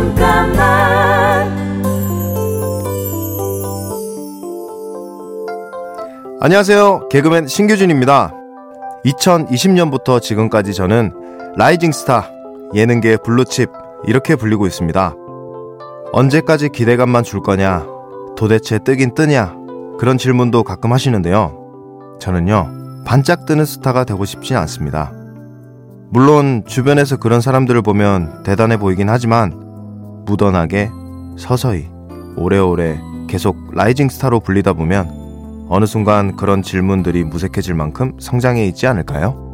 잠깐만 안녕하세요. 개그맨 신규진입니다. 2020년부터 지금까지 저는 rising star, 예능계 블루칩 이렇게 불리고 있습니다. 언제까지 기대감만 줄 거냐? 도대체 뜨긴 뜨냐? 그런 질문도 가끔 하시는데요. 저는요, 반짝 뜨는 스타가 되고 싶진 않습니다. 물론 주변에서 그런 사람들을 보면 대단해 보이긴 하지만 무던하게 서서히 오래오래 계속 라이징 스타로 불리다 보면 어느 순간 그런 질문들이 무색해질 만큼 성장해 있지 않을까요?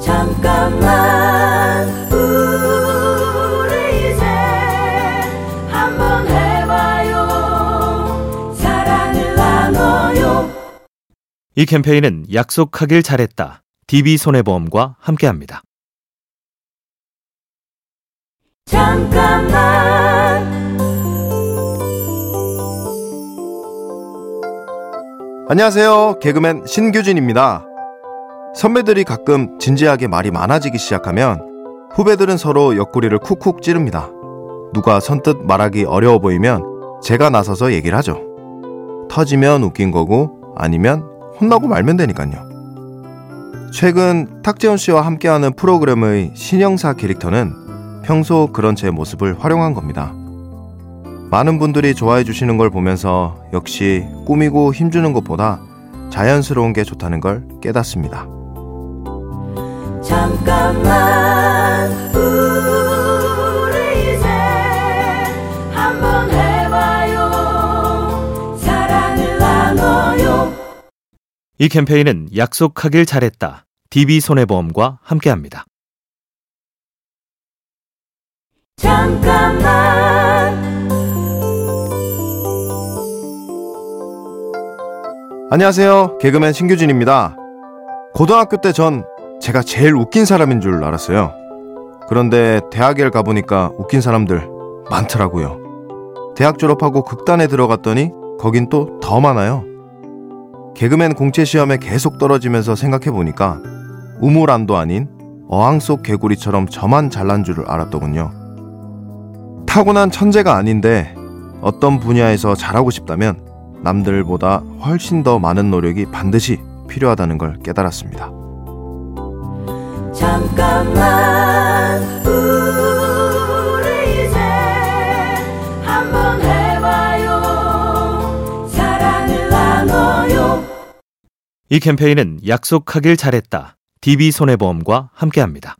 잠깐만 우리 이제 한번 해봐요 사랑을 나눠요 이 캠페인은 약속하길 잘했다. DB손해보험과 함께합니다. 잠깐만 안녕하세요. 개그맨 신규진입니다. 선배들이 가끔 진지하게 말이 많아지기 시작하면 후배들은 서로 옆구리를 쿡쿡 찌릅니다. 누가 선뜻 말하기 어려워 보이면 제가 나서서 얘기를 하죠. 터지면 웃긴 거고 아니면 혼나고 말면 되니까요. 최근 탁재훈 씨와 함께하는 프로그램의 신영사 캐릭터는 평소 그런 제 모습을 활용한 겁니다. 많은 분들이 좋아해 주시는 걸 보면서 역시 꾸미고 힘주는 것보다 자연스러운 게 좋다는 걸 깨닫습니다. 잠깐만 우리 이제 한번 해봐요 사랑을 나눠요 이 캠페인은 약속하길 잘했다. DB손해보험과 함께합니다. 잠깐만 안녕하세요. 개그맨 신규진입니다. 고등학교 때 전 제가 제일 웃긴 사람인 줄 알았어요. 그런데 대학에 가보니까 웃긴 사람들 많더라고요. 대학 졸업하고 극단에 들어갔더니 거긴 또 더 많아요. 개그맨 공채 시험에 계속 떨어지면서 생각해보니까 우물안도 아닌 어항 속 개구리처럼 저만 잘난 줄을 알았더군요. 타고난 천재가 아닌데 어떤 분야에서 잘하고 싶다면 남들보다 훨씬 더 많은 노력이 반드시 필요하다는 걸 깨달았습니다. 잠깐만 우리 이제 한번 해봐요 사랑을 나눠요 이 캠페인은 약속하길 잘했다. DB손해보험과 함께합니다.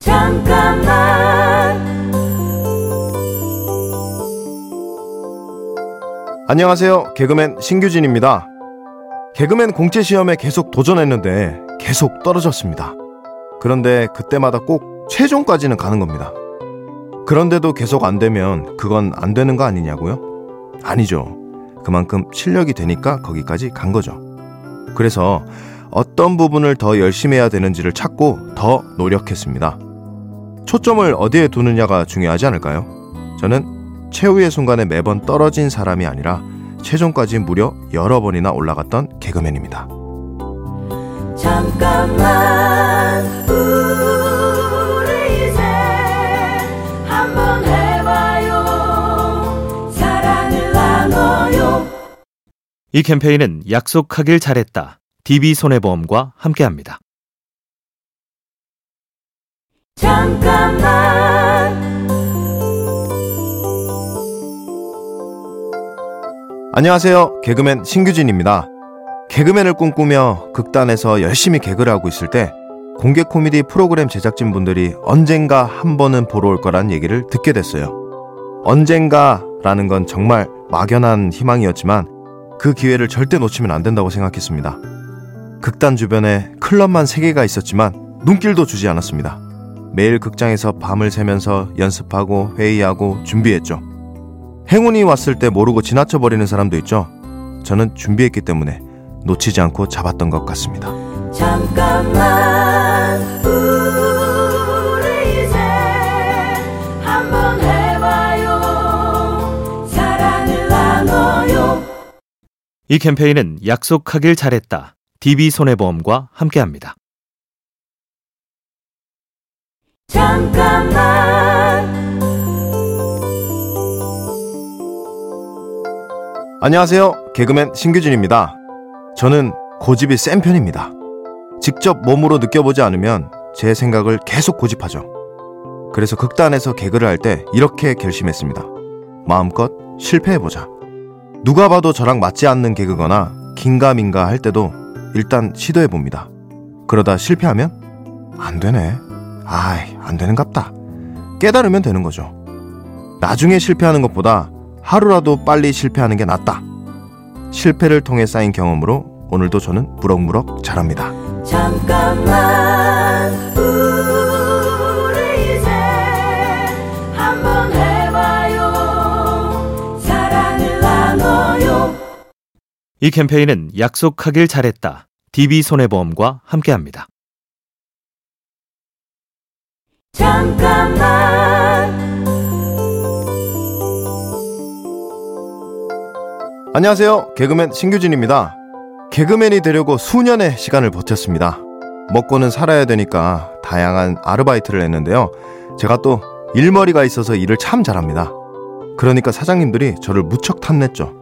잠깐만 안녕하세요. 개그맨 신규진입니다. 개그맨 공채 시험에 계속 도전했는데 계속 떨어졌습니다. 그런데 그때마다 꼭 최종까지는 가는 겁니다. 그런데도 계속 안 되면 그건 안 되는 거 아니냐고요? 아니죠. 그만큼 실력이 되니까 거기까지 간 거죠. 그래서 어떤 부분을 더 열심히 해야 되는지를 찾고 더 노력했습니다. 초점을 어디에 두느냐가 중요하지 않을까요? 저는 최후의 순간에 매번 떨어진 사람이 아니라 최종까지 무려 여러 번이나 올라갔던 개그맨입니다. 잠깐만 우리 이제 한번 해봐요 사랑을 나눠요 이 캠페인은 약속하길 잘했다. DB손해보험과 함께합니다. 잠깐만 안녕하세요. 개그맨 신규진입니다. 개그맨을 꿈꾸며 극단에서 열심히 개그를 하고 있을 때 공개 코미디 프로그램 제작진 분들이 언젠가 한 번은 보러 올 거란 얘기를 듣게 됐어요. 언젠가라는 건 정말 막연한 희망이었지만 그 기회를 절대 놓치면 안 된다고 생각했습니다. 극단 주변에 클럽만 3개가 있었지만 눈길도 주지 않았습니다. 매일 극장에서 밤을 새면서 연습하고 회의하고 준비했죠. 행운이 왔을 때 모르고 지나쳐 버리는 사람도 있죠. 저는 준비했기 때문에 놓치지 않고 잡았던 것 같습니다. 잠깐만 우리 이제 한번 해봐요 사랑을 나눠요 이 캠페인은 약속하길 잘했다. DB손해보험과 함께합니다. 잠깐만 안녕하세요. 개그맨 신규진입니다. 저는 고집이 센 편입니다. 직접 몸으로 느껴보지 않으면 제 생각을 계속 고집하죠. 그래서 극단에서 개그를 할 때 이렇게 결심했습니다. 마음껏 실패해보자. 누가 봐도 저랑 맞지 않는 개그거나 긴가민가 할 때도 일단 시도해봅니다. 그러다 실패하면 안 되네. 아이, 안 되는갑다. 깨달으면 되는 거죠. 나중에 실패하는 것보다 하루라도 빨리 실패하는 게 낫다. 실패를 통해 쌓인 경험으로 오늘도 저는 무럭무럭 자랍니다. 잠깐만 우리 이제 한번 해봐요 사랑을 나눠요 이 캠페인은 약속하길 잘했다. DB손해보험과 함께합니다. 잠깐만 안녕하세요. 개그맨 신규진입니다. 개그맨이 되려고 수년의 시간을 버텼습니다. 먹고는 살아야 되니까 다양한 아르바이트를 했는데요. 제가 또 일머리가 있어서 일을 참 잘합니다. 그러니까 사장님들이 저를 무척 탐냈죠.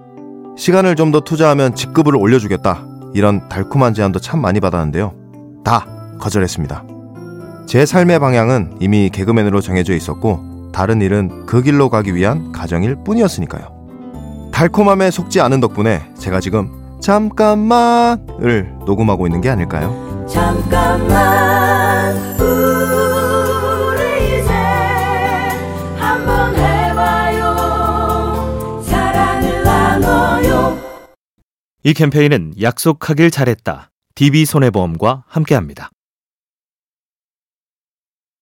시간을 좀 더 투자하면 직급을 올려주겠다. 이런 달콤한 제안도 참 많이 받았는데요. 다 거절했습니다. 제 삶의 방향은 이미 개그맨으로 정해져 있었고, 다른 일은 그 길로 가기 위한 가정일 뿐이었으니까요. 달콤함에 속지 않은 덕분에 제가 지금 잠깐만을 녹음하고 있는 게 아닐까요? 잠깐만 우리 이제 한번 해봐요 사랑을 나눠요 이 캠페인은 약속하길 잘했다. DB손해보험과 함께합니다.